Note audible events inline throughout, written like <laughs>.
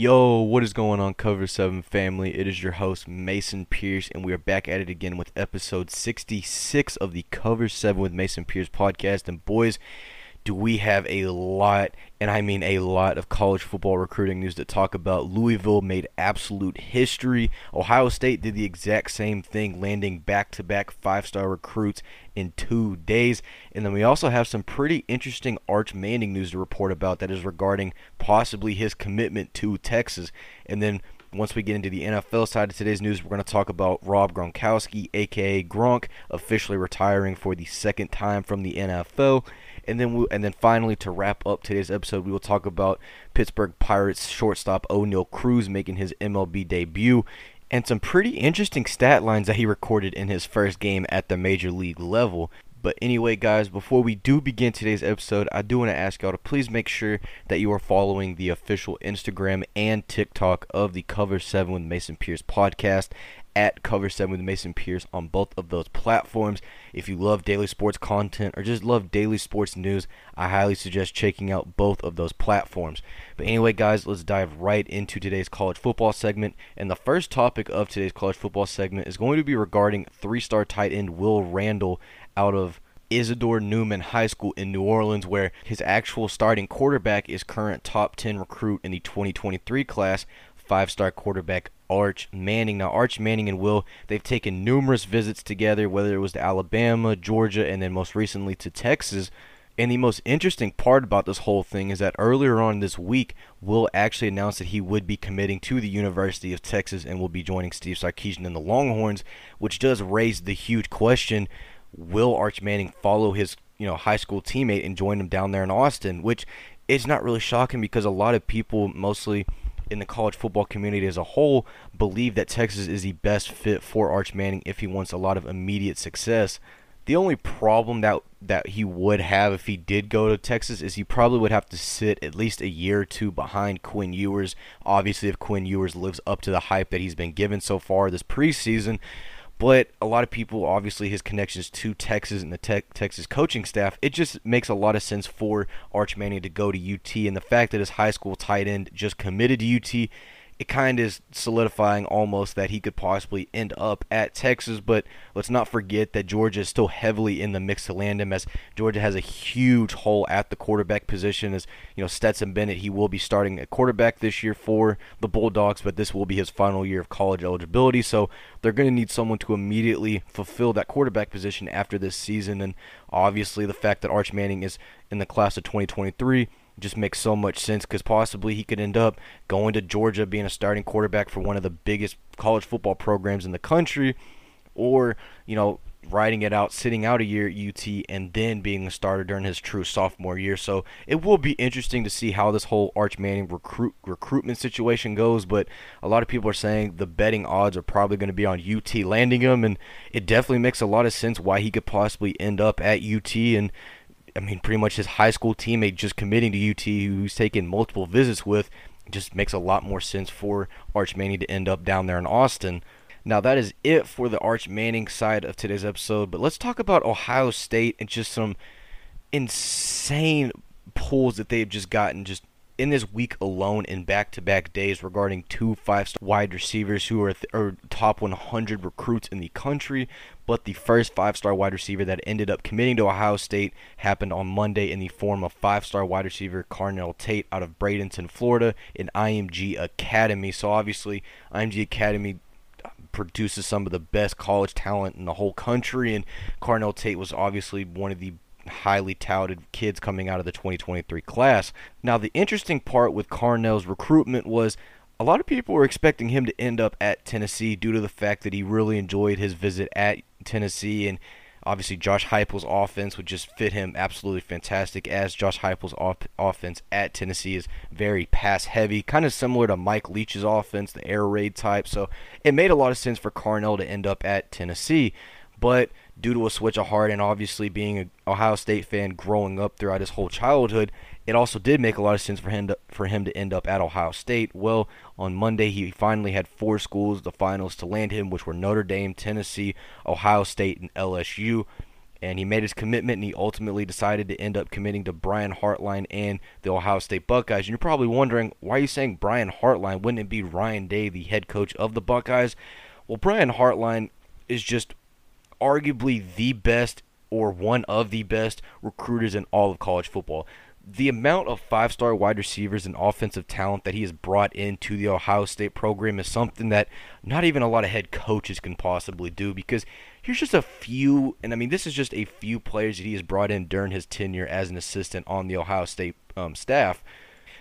Yo, what is going on, Cover 7 family? It is your host, Mason Pierce, and we are back at it again with episode 66 of the Cover 7 with Mason Pierce podcast. And boys, do we have a lot, and I mean a lot, of college football recruiting news to talk about. Louisville made absolute history. Ohio State did the exact same thing, landing back to back five star recruits in two days. And then we also have some pretty interesting Arch Manning news to report about that is regarding possibly his commitment to Texas. And then once we get into the NFL side of today's news, we're going to talk about Rob Gronkowski, aka Gronk, officially retiring for the second time from the NFL. And then we and then finally to wrap up today's episode, we will talk about Pittsburgh Pirates shortstop Oneil Cruz making his MLB debut and some pretty interesting stat lines that he recorded in his first game at the major league level. But anyway, guys, before we do begin today's episode, I do want to ask y'all to please make sure that you are following the official Instagram and TikTok of the Cover 7 with Mason Pierce podcast at Cover 7 with Mason Pierce on both of those platforms. If you love daily sports content or just love daily sports news, I highly suggest checking out both of those platforms. But anyway, guys, let's dive right into today's college football segment. And the first topic of today's college football segment is going to be regarding three star tight end Will Randall out of Isidore Newman High School in New Orleans, where his actual starting quarterback is current top 10 recruit in the 2023 class, five star quarterback Arch Manning. Now, Arch Manning and Will, they've taken numerous visits together, whether it was to Alabama, Georgia, and then most recently to Texas. And the most interesting part about this whole thing is that earlier on this week, Will actually announced that he would be committing to the University of Texas and will be joining Steve Sarkisian and the Longhorns, which does raise the huge question: Will Arch Manning follow his you know high school teammate and join him down there in Austin? Which is not really shocking because a lot of people, mostly in the college football community as a whole believe that Texas is the best fit for Arch Manning if he wants a lot of immediate success. The only problem that that he would have if he did go to Texas is he probably would have to sit at least a year or two behind Quinn Ewers. Obviously, if Quinn Ewers lives up to the hype that he's been given so far this preseason, but a lot of people, obviously, his connections to Texas and the te- Texas coaching staff, it just makes a lot of sense for Arch Manning to go to UT. And the fact that his high school tight end just committed to UT it kind of is solidifying almost that he could possibly end up at Texas. But let's not forget that Georgia is still heavily in the mix to land him, as Georgia has a huge hole at the quarterback position. As you know, Stetson Bennett, he will be starting at quarterback this year for the Bulldogs, but this will be his final year of college eligibility. So they're going to need someone to immediately fulfill that quarterback position after this season. And obviously, the fact that Arch Manning is in the class of 2023 just makes so much sense because possibly he could end up going to Georgia, being a starting quarterback for one of the biggest college football programs in the country, or you know riding it out, sitting out a year at UT, and then being a starter during his true sophomore year. So it will be interesting to see how this whole Arch Manning recruit recruitment situation goes. But a lot of people are saying the betting odds are probably going to be on UT landing him, and it definitely makes a lot of sense why he could possibly end up at UT and I mean, pretty much his high school teammate just committing to UT, who's taken multiple visits with, just makes a lot more sense for Arch Manning to end up down there in Austin. Now, that is it for the Arch Manning side of today's episode, but let's talk about Ohio State and just some insane pulls that they've just gotten just in this week alone in back-to-back days regarding two five-star wide receivers who are, th- are top 100 recruits in the country. But the first five-star wide receiver that ended up committing to Ohio State happened on Monday in the form of five-star wide receiver Carnell Tate out of Bradenton, Florida, in IMG Academy. So obviously, IMG Academy produces some of the best college talent in the whole country, and Carnell Tate was obviously one of the highly touted kids coming out of the 2023 class. Now, the interesting part with Carnell's recruitment was a lot of people were expecting him to end up at Tennessee due to the fact that he really enjoyed his visit at Tennessee and obviously Josh Heupel's offense would just fit him absolutely fantastic as Josh Heupel's off- offense at Tennessee is very pass heavy, kind of similar to Mike Leach's offense, the air raid type. So it made a lot of sense for Carnell to end up at Tennessee, but due to a switch of heart and obviously being an Ohio State fan growing up throughout his whole childhood, it also did make a lot of sense for him to, for him to end up at Ohio State. Well, on Monday he finally had four schools the finals to land him, which were Notre Dame, Tennessee, Ohio State, and LSU. and he made his commitment and he ultimately decided to end up committing to Brian Hartline and the Ohio State Buckeyes. And you're probably wondering, why are you saying Brian Hartline? Wouldn't it be Ryan Day, the head coach of the Buckeyes? Well, Brian Hartline is just arguably the best or one of the best recruiters in all of college football. The amount of five star wide receivers and offensive talent that he has brought into the Ohio State program is something that not even a lot of head coaches can possibly do because here's just a few, and I mean, this is just a few players that he has brought in during his tenure as an assistant on the Ohio State um, staff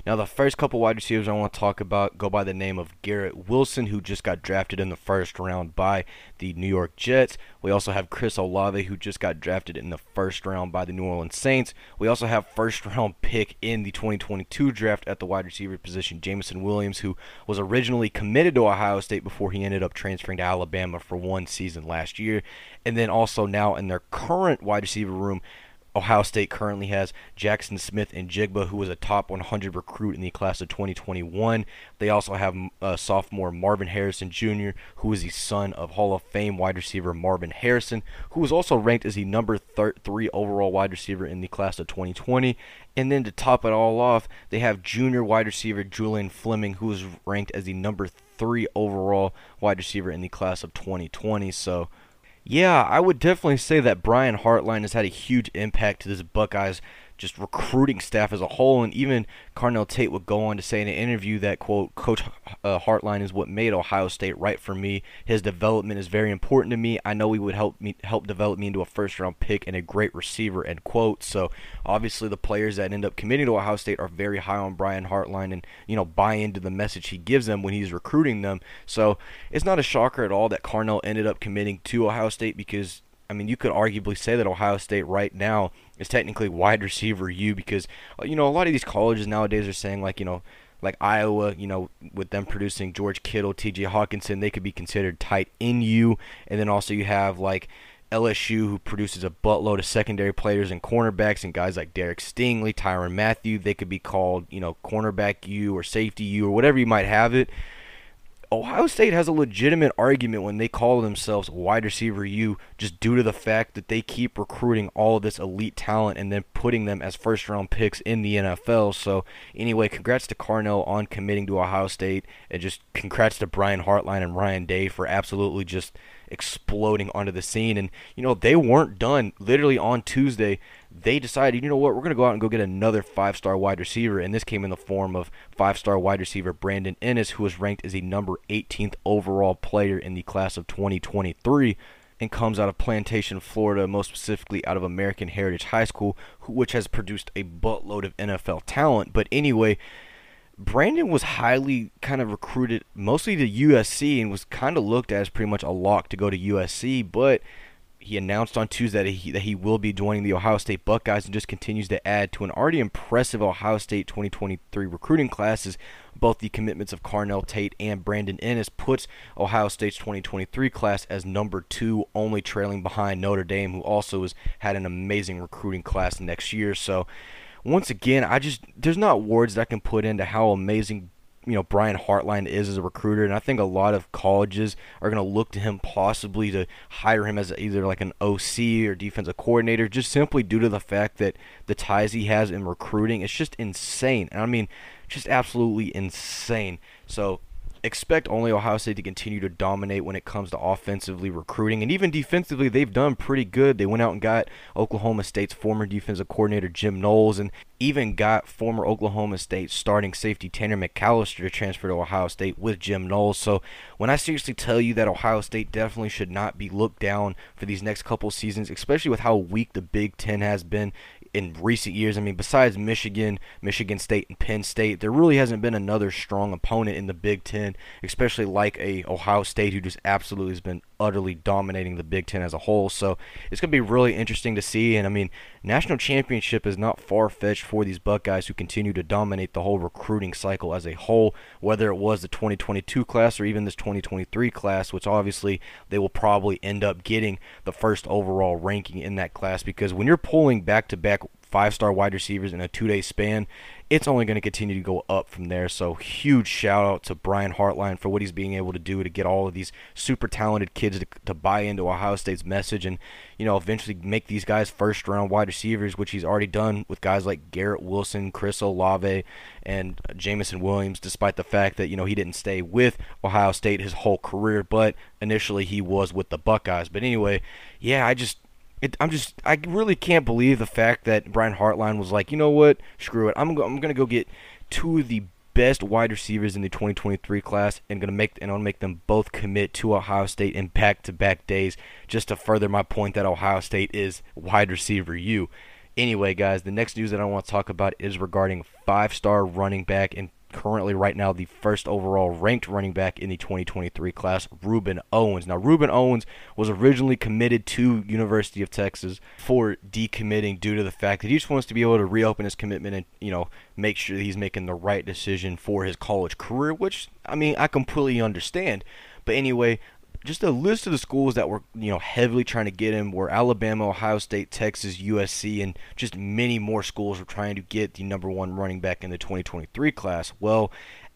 now, the first couple wide receivers I want to talk about go by the name of Garrett Wilson, who just got drafted in the first round by the New York Jets. We also have Chris Olave, who just got drafted in the first round by the New Orleans Saints. We also have first round pick in the 2022 draft at the wide receiver position, Jameson Williams, who was originally committed to Ohio State before he ended up transferring to Alabama for one season last year. And then also now in their current wide receiver room, Ohio State currently has Jackson Smith-Njigba, who was a top 100 recruit in the class of 2021. They also have uh, sophomore Marvin Harrison Jr., who is the son of Hall of Fame wide receiver Marvin Harrison, who was also ranked as the number thir- three overall wide receiver in the class of 2020. And then to top it all off, they have junior wide receiver Julian Fleming, who was ranked as the number three overall wide receiver in the class of 2020. So yeah, I would definitely say that Brian Hartline has had a huge impact to this Buckeyes just recruiting staff as a whole. And even Carnell Tate would go on to say in an interview that, quote, Coach uh, Hartline is what made Ohio State right for me. His development is very important to me. I know he would help me help develop me into a first round pick and a great receiver, end quote. So obviously the players that end up committing to Ohio State are very high on Brian Hartline and, you know, buy into the message he gives them when he's recruiting them. So it's not a shocker at all that Carnell ended up committing to Ohio State because I mean, you could arguably say that Ohio State right now is technically wide receiver U because uh, you know a lot of these colleges nowadays are saying like you know like Iowa, you know, with them producing George Kittle, T.J. Hockenson, they could be considered tight end U, and then also you have like LSU who produces a buttload of secondary players and cornerbacks and guys like Derek Stingley, Tyrann Mathieu, they could be called you know cornerback U or safety U or whatever you might have it. Ohio State has a legitimate argument when they call themselves wide receiver U just due to the fact that they keep recruiting all of this elite talent and then putting them as first round picks in the NFL. So, anyway, congrats to Carnell on committing to Ohio State and just congrats to Brian Hartline and Ryan Day for absolutely just exploding onto the scene. And, you know, they weren't done. Literally on Tuesday, they decided, you know what, we're going to go out and go get another five star wide receiver. And this came in the form of five star wide receiver Brandon Inniss, who was ranked as the number 18th overall player in the class of 2023 and comes out of Plantation, Florida, most specifically out of American Heritage High School, which has produced a buttload of NFL talent. But anyway, Brandon was highly kind of recruited mostly to USC and was kind of looked at as pretty much a lock to go to USC, but he announced on Tuesday that he, that he will be joining the Ohio State Buckeyes and just continues to add to an already impressive Ohio State 2023 recruiting classes. Both the commitments of Carnell Tate and Brandon Inniss puts Ohio State's 2023 class as number two, only trailing behind Notre Dame, who also has had an amazing recruiting class next year. So, once again, I just there's not words that I can put into how amazing you know Brian Hartline is as a recruiter, and I think a lot of colleges are going to look to him possibly to hire him as either like an OC or defensive coordinator, just simply due to the fact that the ties he has in recruiting. It's just insane, and I mean, just absolutely insane. So expect only Ohio State to continue to dominate when it comes to offensively recruiting. And even defensively, they've done pretty good. They went out and got Oklahoma State's former defensive coordinator, Jim Knowles, and even got former Oklahoma State starting safety Tanner McAllister to transfer to Ohio State with Jim Knowles. So when I seriously tell you that Ohio State definitely should not be looked down for these next couple seasons, especially with how weak the Big Ten has been, in recent years. I mean, besides Michigan, Michigan State, and Penn State, there really hasn't been another strong opponent in the Big Ten, especially like a Ohio State who just absolutely has been utterly dominating the Big Ten as a whole. So it's going to be really interesting to see. And I mean, national championship is not far fetched for these Buckeyes who continue to dominate the whole recruiting cycle as a whole, whether it was the 2022 class or even this 2023 class, which obviously they will probably end up getting the first overall ranking in that class because when you're pulling back to back five star wide receivers in a two day span, it's only going to continue to go up from there. So huge shout out to Brian Hartline for what he's being able to do to get all of these super talented kids to, to buy into Ohio State's message and you know eventually make these guys first round wide receivers, which he's already done with guys like Garrett Wilson, Chris Olave, and Jameson Williams. Despite the fact that you know he didn't stay with Ohio State his whole career, but initially he was with the Buckeyes. But anyway, yeah, I just it, I'm just I really can't believe the fact that Brian Hartline was like, you know what, screw it, I'm go, I'm gonna go get two of the best wide receivers in the 2023 class and gonna make and I'll make them both commit to Ohio State in back-to-back days just to further my point that Ohio State is wide receiver you. Anyway, guys, the next news that I want to talk about is regarding five-star running back and currently right now the first overall ranked running back in the 2023 class, Rueben Owens. Now, Rueben Owens was originally committed to University of Texas for decommitting due to the fact that he just wants to be able to reopen his commitment and, you know, make sure that he's making the right decision for his college career, which, I mean, I completely understand. But anyway, just a list of the schools that were you know heavily trying to get him were Alabama, Ohio State, Texas, USC, and just many more schools were trying to get the number one running back in the 2023 class. Well,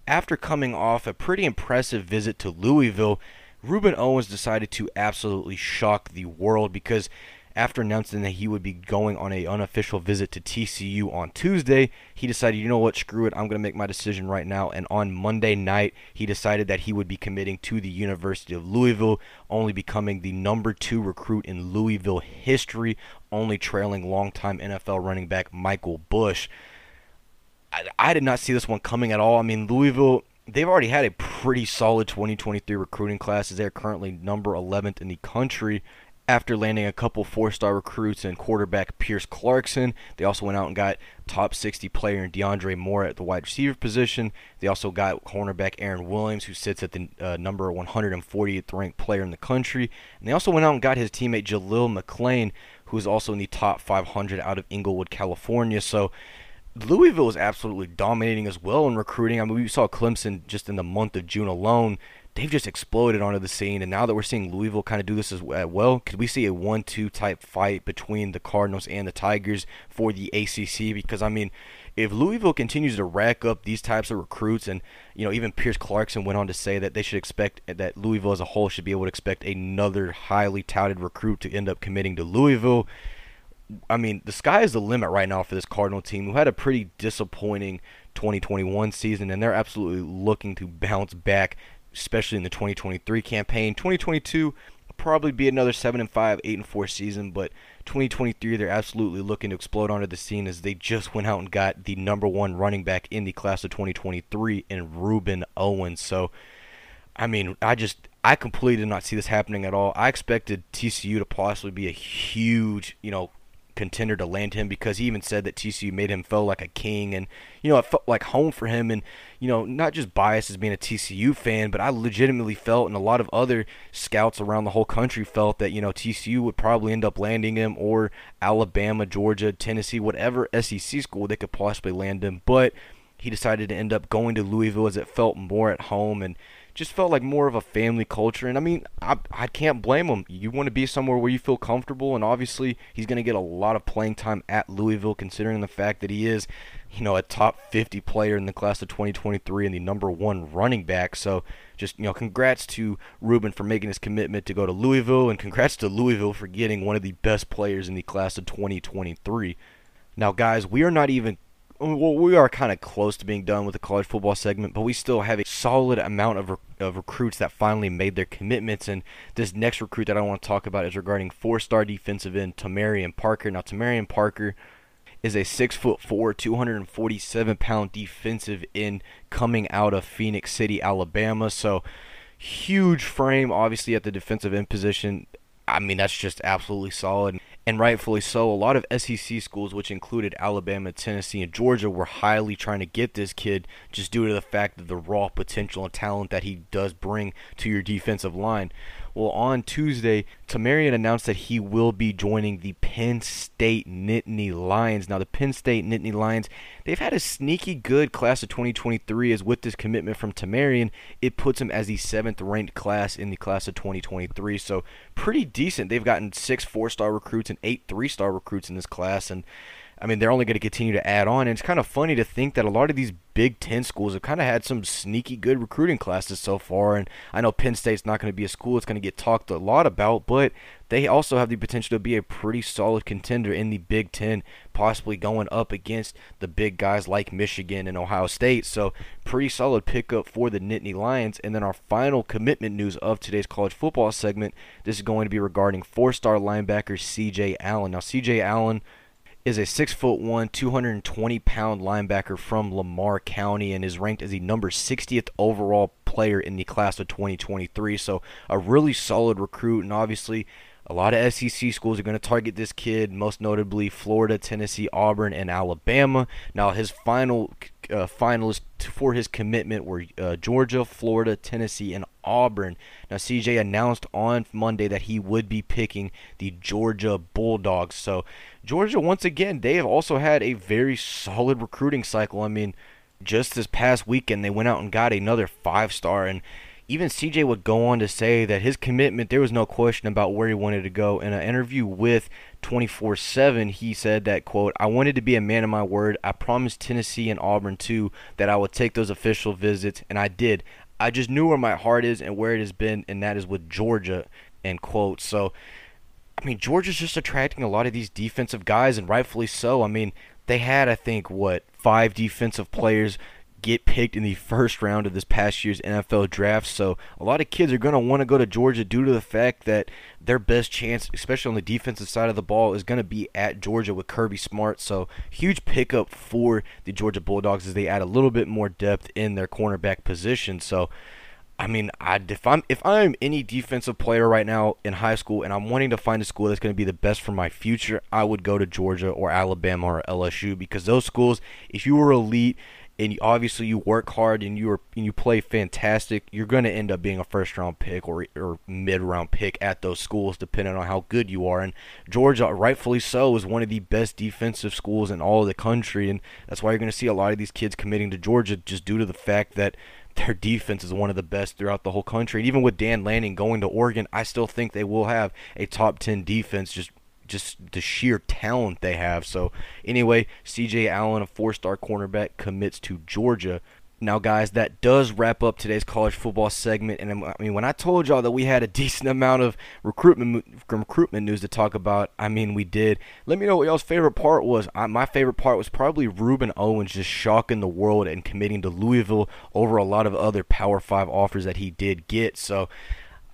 after coming off a pretty impressive visit to Louisville, Rueben Owens decided to absolutely shock the world because after announcing that he would be going on a unofficial visit to TCU on Tuesday, he decided, you know what, screw it, I'm going to make my decision right now. And on Monday night, he decided that he would be committing to the University of Louisville, only becoming the number two recruit in Louisville history, only trailing longtime NFL running back Michael Bush. I, I did not see this one coming at all. I mean, Louisville they've already had a pretty solid 2023 recruiting class as they're currently number 11th in the country after landing a couple four-star recruits and quarterback Pierce Clarkson. They also went out and got top 60 player DeAndre Moore at the wide receiver position. They also got cornerback Aaron Williams, who sits at the uh, number 140th ranked player in the country. And they also went out and got his teammate Jaleel McLean, who is also in the top 500 out of Inglewood, California. So Louisville is absolutely dominating as well in recruiting. I mean, we saw Clemson just in the month of June alone they've just exploded onto the scene. And now that we're seeing Louisville kind of do this as uh, well, could we see a one-two type fight between the Cardinals and the Tigers for the ACC? Because I mean, if Louisville continues to rack up these types of recruits, and you know, even Pierce Clarkson went on to say that they should expect that Louisville as a whole should be able to expect another highly touted recruit to end up committing to Louisville. I mean, the sky is the limit right now for this Cardinal team, who had a pretty disappointing 2021 season, and they're absolutely looking to bounce back especially in the 2023 campaign. 2022 probably be another 7 and 5, 8 and 4 season, but 2023 they're absolutely looking to explode onto the scene as they just went out and got the number 1 running back in the class of 2023 in Rueben Owens. So I mean, I just I completely did not see this happening at all. I expected TCU to possibly be a huge, you know, contender to land him because he even said that TCU made him feel like a king and you know it felt like home for him and you know not just biased as being a TCU fan but I legitimately felt and a lot of other scouts around the whole country felt that you know TCU would probably end up landing him or Alabama, Georgia, Tennessee, whatever SEC school they could possibly land him. But he decided to end up going to Louisville as it felt more at home and just felt like more of a family culture. And I mean, I, I can't blame him. You want to be somewhere where you feel comfortable, and obviously he's going to get a lot of playing time at Louisville, considering the fact that he is, you know, a top 50 player in the class of 2023 and the number one running back. So just, you know, congrats to Rueben for making his commitment to go to Louisville, and congrats to Louisville for getting one of the best players in the class of 2023. Now, guys, we are not even well, we are kind of close to being done with the college football segment, but we still have a solid amount of, of recruits that finally made their commitments. And this next recruit that I want to talk about is regarding four-star defensive end Tamarian Parker. Now, Tamarian Parker is a six foot four, 247 pound defensive end coming out of Phenix City, Alabama. So huge frame, obviously at the defensive end position. I mean, that's just absolutely solid and rightfully so. A lot of SEC schools, which included Alabama, Tennessee, and Georgia, were highly trying to get this kid just due to the fact of the raw potential and talent that he does bring to your defensive line. Well, on Tuesday, Tamarian announced that he will be joining the Penn State Nittany Lions. Now, the Penn State Nittany Lions, they've had a sneaky good class of 2023 as with this commitment from Tamarian, it puts him as the seventh ranked class in the class of 2023. So, pretty decent. They've gotten six four star recruits and eight three star recruits in this class. And I mean, they're only going to continue to add on. And it's kind of funny to think that a lot of these Big Ten schools have kind of had some sneaky good recruiting classes so far. And I know Penn State's not going to be a school it's going to get talked a lot about, but they also have the potential to be a pretty solid contender in the Big Ten, possibly going up against the big guys like Michigan and Ohio State. So, pretty solid pickup for the Nittany Lions. And then our final commitment news of today's college football segment this is going to be regarding four star linebacker CJ Allen. Now, CJ Allen is a six foot one, 220 pound linebacker from Lamar County and is ranked as the number 60th overall player in the class of 2023. So a really solid recruit, and obviously a lot of SEC schools are going to target this kid, most notably Florida, Tennessee, Auburn, and Alabama. Now his final uh, finalists for his commitment were uh, Georgia, Florida, Tennessee, and Auburn. Now, CJ announced on Monday that he would be picking the Georgia Bulldogs. So, Georgia, once again, they have also had a very solid recruiting cycle. I mean, just this past weekend, they went out and got another five star. And even CJ would go on to say that his commitment, there was no question about where he wanted to go. In an interview with 24 7, he said that, quote, I wanted to be a man of my word. I promised Tennessee and Auburn, too, that I would take those official visits, and I did. I just knew where my heart is and where it has been, and that is with Georgia, end quote. So, I mean, Georgia's just attracting a lot of these defensive guys, and rightfully so. I mean, they had, I think, what, five defensive players get picked in the first round of this past year's NFL draft. So a lot of kids are going to want to go to Georgia due to the fact that their best chance, especially on the defensive side of the ball, is going to be at Georgia with Kirby Smart. So huge pickup for the Georgia Bulldogs as they add a little bit more depth in their cornerback position. So I mean, I if I'm if I'm any defensive player right now in high school and I'm wanting to find a school that's going to be the best for my future, I would go to Georgia or Alabama or LSU because those schools, if you were elite and obviously you work hard and you are and you play fantastic, you're going to end up being a first round pick or or mid round pick at those schools, depending on how good you are. And Georgia, rightfully so, is one of the best defensive schools in all of the country, and that's why you're going to see a lot of these kids committing to Georgia just due to the fact that their defense is one of the best throughout the whole country. And even with Dan Lanning going to Oregon, I still think they will have a top 10 defense just just the sheer talent they have. So anyway, CJ Allen, a four-star cornerback, commits to Georgia. Now, guys, that does wrap up today's college football segment. And um, I mean, when I told y'all that we had a <laughs> decent amount of recruitment recruitment news to talk about, I mean, we did. Let me know what y'all's favorite part was. I, my favorite part was probably Rueben Owens just shocking the world and committing to Louisville over a lot of other Power Five offers that he did get. So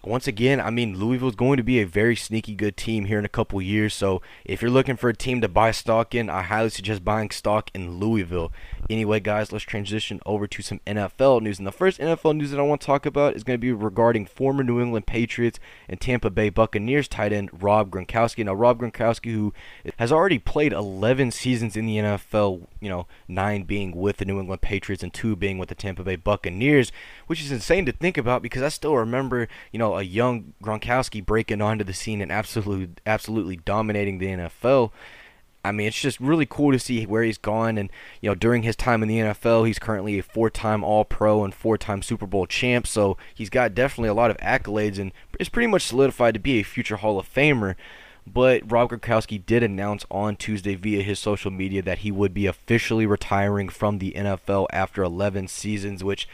once again, I mean, Louisville's going to be a very sneaky good team here in a couple years. So if you're looking for a team to buy stock in, I highly suggest buying stock in Louisville. Anyway, guys, let's transition over to some NFL news. And the first NFL news that I want to talk about is going to be regarding former New England Patriots and Tampa Bay Buccaneers tight end Rob Gronkowski. Now, Rob Gronkowski, who has already played 11 seasons in the NFL, you know, nine being with the New England Patriots and two being with the Tampa Bay Buccaneers, which is insane to think about because I still remember, you know, a young Gronkowski breaking onto the scene and absolutely, absolutely dominating the NFL. I mean, it's just really cool to see where he's gone. And, you know, during his time in the NFL, he's currently a four time All Pro and four time Super Bowl champ. So he's got definitely a lot of accolades and is pretty much solidified to be a future Hall of Famer. But Rob Gronkowski did announce on Tuesday via his social media that he would be officially retiring from the NFL after 11 seasons, which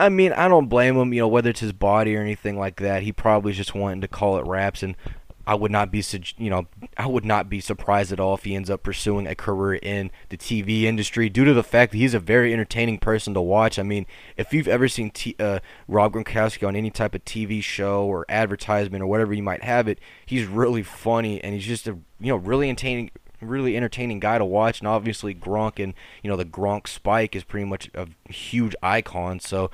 I mean, I don't blame him, you know, whether it's his body or anything like that. He probably just wanted to call it wraps and I would not be, you know, I would not be surprised at all if he ends up pursuing a career in the TV industry due to the fact that he's a very entertaining person to watch. I mean, if you've ever seen T, uh, Rob Gronkowski on any type of TV show or advertisement or whatever you might have it, he's really funny and he's just a, you know, really entertaining, really entertaining guy to watch. And obviously Gronk and you know the Gronk Spike is pretty much a huge icon. So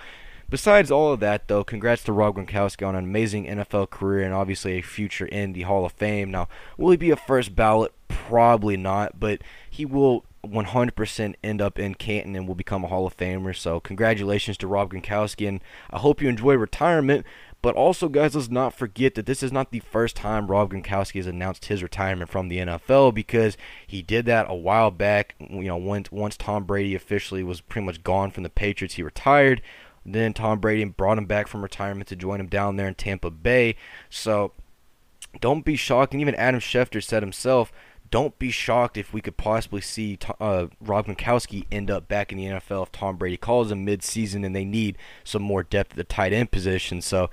Besides all of that, though, congrats to Rob Gronkowski on an amazing NFL career and obviously a future in the Hall of Fame. Now, will he be a first ballot? Probably not, but he will 100% end up in Canton and will become a Hall of Famer. So, congratulations to Rob Gronkowski, and I hope you enjoy retirement. But also, guys, let's not forget that this is not the first time Rob Gronkowski has announced his retirement from the NFL because he did that a while back. You know, once once Tom Brady officially was pretty much gone from the Patriots, he retired. Then Tom Brady brought him back from retirement to join him down there in Tampa Bay. So don't be shocked. And even Adam Schefter said himself don't be shocked if we could possibly see uh, Rob Gronkowski end up back in the NFL if Tom Brady calls him mid-season and they need some more depth at the tight end position. So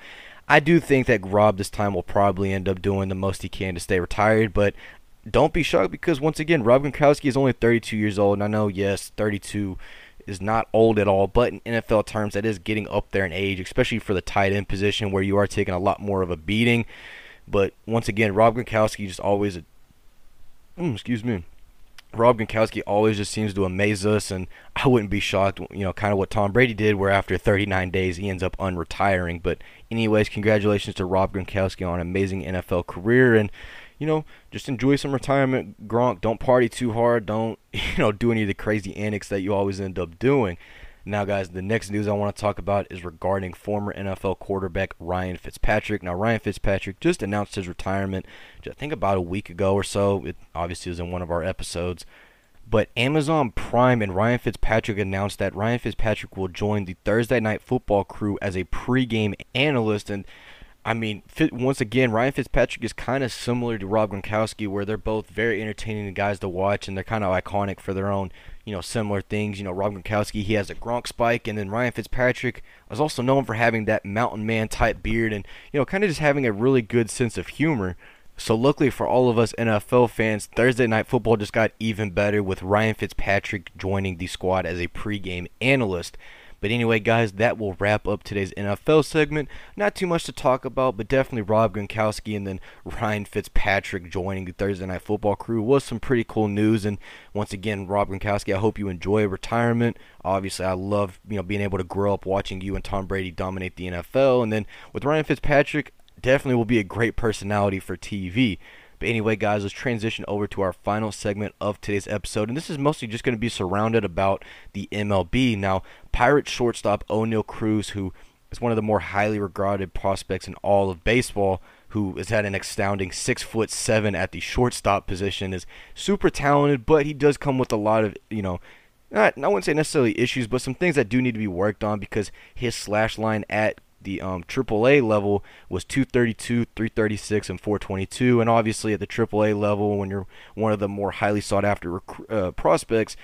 I do think that Rob this time will probably end up doing the most he can to stay retired, but don't be shocked because once again, Rob Gronkowski is only 32 years old, and I know yes, 32 is not old at all, but in NFL terms, that is getting up there in age, especially for the tight end position where you are taking a lot more of a beating. But once again, Rob Gronkowski just always, mm, excuse me, Rob Gronkowski always just seems to amaze us, and I wouldn't be shocked, you know, kind of what Tom Brady did, where after 39 days he ends up unretiring. But anyways, congratulations to Rob Gronkowski on an amazing NFL career, and you know, just enjoy some retirement, Gronk. Don't party too hard. Don't <laughs> you know do any of the crazy antics that you always end up doing. Now, guys, the next news I want to talk about is regarding former NFL quarterback Ryan Fitzpatrick. Now, Ryan Fitzpatrick just announced his retirement, I think about a week ago or so. It obviously was in one of our episodes. But Amazon Prime and Ryan Fitzpatrick announced that Ryan Fitzpatrick will join the Thursday Night Football crew as a pregame analyst. And I mean, once again, Ryan Fitzpatrick is kind of similar to Rob Gronkowski, where they're both very entertaining guys to watch, and they're kind of iconic for their own, you know, similar things. You know, Rob Gronkowski, he has a Gronk spike, and then Ryan Fitzpatrick was also known for having that mountain man type beard, and you know, kind of just having a really good sense of humor. So luckily for all of us NFL fans, Thursday night football just got even better with Ryan Fitzpatrick joining the squad as a pregame analyst. But anyway, guys, that will wrap up today's NFL segment. Not too much to talk about, but definitely Rob Gronkowski and then Ryan Fitzpatrick joining the Thursday Night Football crew was some pretty cool news. And once again, Rob Gronkowski, I hope you enjoy retirement. Obviously, I love you know being able to grow up watching you and Tom Brady dominate the NFL. And then with Ryan Fitzpatrick, definitely will be a great personality for TV. But anyway, guys, let's transition over to our final segment of today's episode. And this is mostly just going to be surrounded about the MLB. Now, Pirates shortstop Oneil Cruz, who is one of the more highly regarded prospects in all of baseball, who has had an astounding six foot seven at the shortstop position, is super talented, but he does come with a lot of, you know, not I wouldn't say necessarily issues, but some things that do need to be worked on because his slash line at the um, AAA level was 232, 336, and 422. And obviously, at the AAA level, when you're one of the more highly sought after rec- uh, prospects,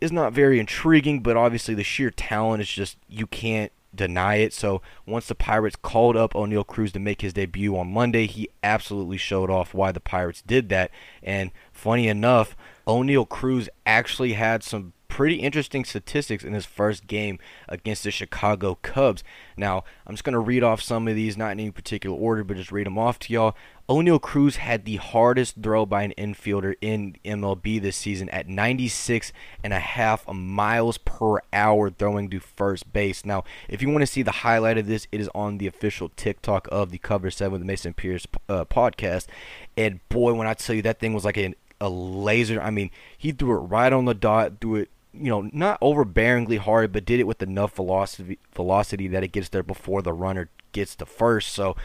is not very intriguing. But obviously, the sheer talent is just you can't deny it. So once the Pirates called up Oneil Cruz to make his debut on Monday, he absolutely showed off why the Pirates did that. And funny enough, Oneil Cruz actually had some pretty interesting statistics in his first game against the Chicago Cubs. Now, I'm just going to read off some of these, not in any particular order, but just read them off to y'all. Oneil Cruz had the hardest throw by an infielder in MLB this season at 96 and a half miles per hour throwing to first base. Now, if you want to see the highlight of this, it is on the official TikTok of the Cover 7 with Mason Pierce uh, podcast. And boy, when I tell you that thing was like a, a laser, I mean, he threw it right on the dot, threw it you know, not overbearingly hard, but did it with enough velocity velocity that it gets there before the runner gets to first. So,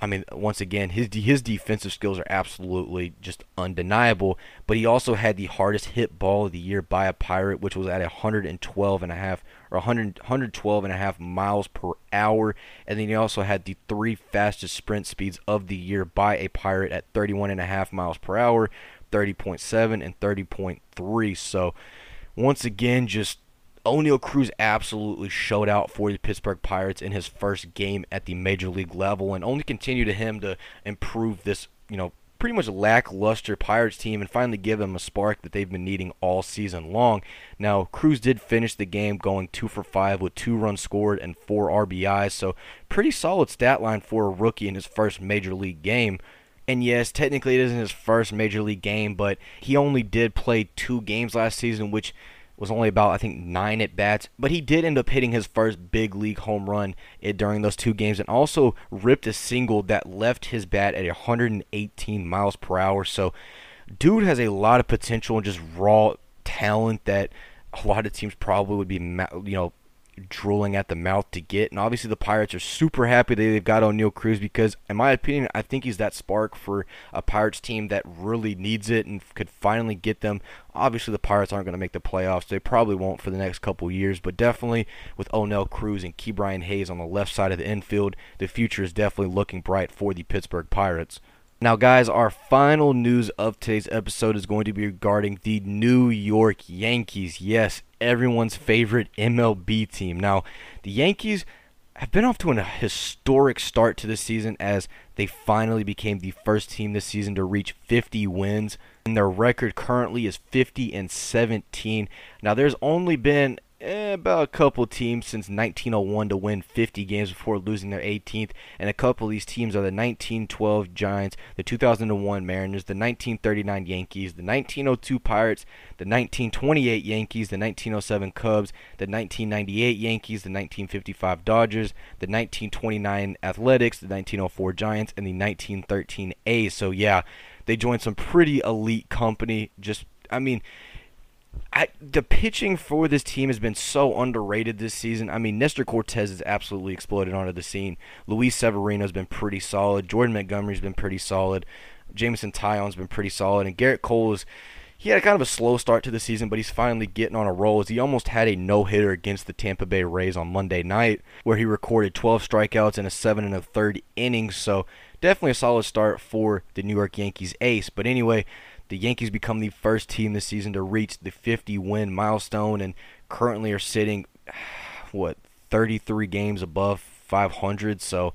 I mean, once again, his his defensive skills are absolutely just undeniable. But he also had the hardest hit ball of the year by a Pirate, which was at 112 and a half or 100, 112 and a half miles per hour. And then he also had the three fastest sprint speeds of the year by a Pirate at 31 and a half miles per hour, 30.7 and 30.3. So once again, just Oneil Cruz absolutely showed out for the Pittsburgh Pirates in his first game at the major league level, and only continue to him to improve this, you know, pretty much lackluster Pirates team and finally give them a spark that they've been needing all season long. Now, Cruz did finish the game going two for five with two runs scored and four RBIs, so pretty solid stat line for a rookie in his first major league game. And yes, technically it isn't his first major league game, but he only did play two games last season, which was only about I think nine at bats, but he did end up hitting his first big league home run eh, during those two games, and also ripped a single that left his bat at 118 miles per hour. So, dude has a lot of potential and just raw talent that a lot of teams probably would be you know drooling at the mouth to get. And obviously, the Pirates are super happy that they've got Oneil Cruz because, in my opinion, I think he's that spark for a Pirates team that really needs it and could finally get them. Obviously, the Pirates aren't going to make the playoffs. They probably won't for the next couple years, but definitely with Oneil Cruz and Ke'Bryan Hayes on the left side of the infield, the future is definitely looking bright for the Pittsburgh Pirates. Now, guys, our final news of today's episode is going to be regarding the New York Yankees. Yes, everyone's favorite MLB team. Now, the Yankees have been off to a historic start to the season as they finally became the first team this season to reach 50 wins. And their record currently is 50 and 17. Now, there's only been eh, about a couple teams since 1901 to win 50 games before losing their 18th, and a couple of these teams are the 1912 Giants, the 2001 Mariners, the 1939 Yankees, the 1902 Pirates, the 1928 Yankees, the 1907 Cubs, the 1998 Yankees, the 1955 Dodgers, the 1929 Athletics, the 1904 Giants, and the 1913 A's. So yeah, they joined some pretty elite company. Just I mean I, the pitching for this team has been so underrated this season. I mean, Nestor Cortes has absolutely exploded onto the scene. Luis Severino has been pretty solid. Jordan Montgomery's been pretty solid. Jameson Taillon's been pretty solid. And Gerrit Cole is he had kind of a slow start to the season, but he's finally getting on a roll as he almost had a no-hitter against the Tampa Bay Rays on Monday night, where he recorded 12 strikeouts in a seven and a third innings. So definitely a solid start for the New York Yankees ace. But anyway, the Yankees become the first team this season to reach the 50 win milestone and currently are sitting, <sighs> what, 33 games above 500. So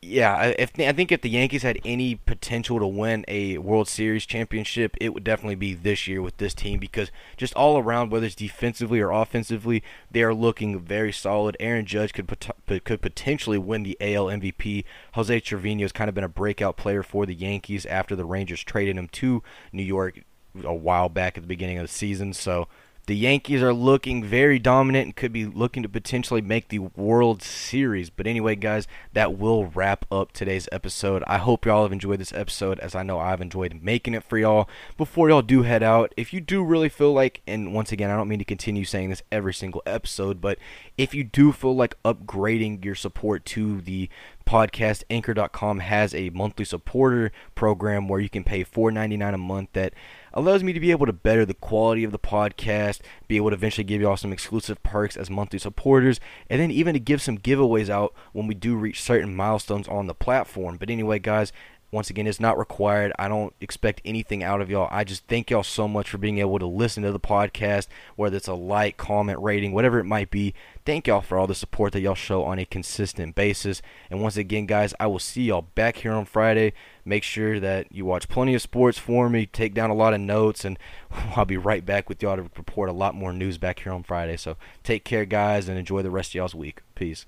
yeah, if I think if the Yankees had any potential to win a World Series championship, it would definitely be this year with this team because just all around, whether it's defensively or offensively, they are looking very solid. Aaron Judge could could potentially win the AL MVP. Jose Trevino has kind of been a breakout player for the Yankees after the Rangers traded him to New York a while back at the beginning of the season. So the Yankees are looking very dominant and could be looking to potentially make the World Series. But anyway, guys, that will wrap up today's episode. I hope y'all have enjoyed this episode as I know I've enjoyed making it for y'all. Before y'all do head out, if you do really feel like, and once again, I don't mean to continue saying this every single episode, but if you do feel like upgrading your support to the podcast, Anchor.com has a monthly supporter program where you can pay $4.99 a month that allows me to be able to better the quality of the podcast, be able to eventually give you all some exclusive perks as monthly supporters, and then even to give some giveaways out when we do reach certain milestones on the platform. But anyway, guys, once again, it's not required. I don't expect anything out of y'all. I just thank y'all so much for being able to listen to the podcast, whether it's a like, comment, rating, whatever it might be. Thank y'all for all the support that y'all show on a consistent basis. And once again, guys, I will see y'all back here on Friday. Make sure that you watch plenty of sports for me, take down a lot of notes, and <laughs> I'll be right back with y'all to report a lot more news back here on Friday. So take care, guys, and enjoy the rest of y'all's week. Peace.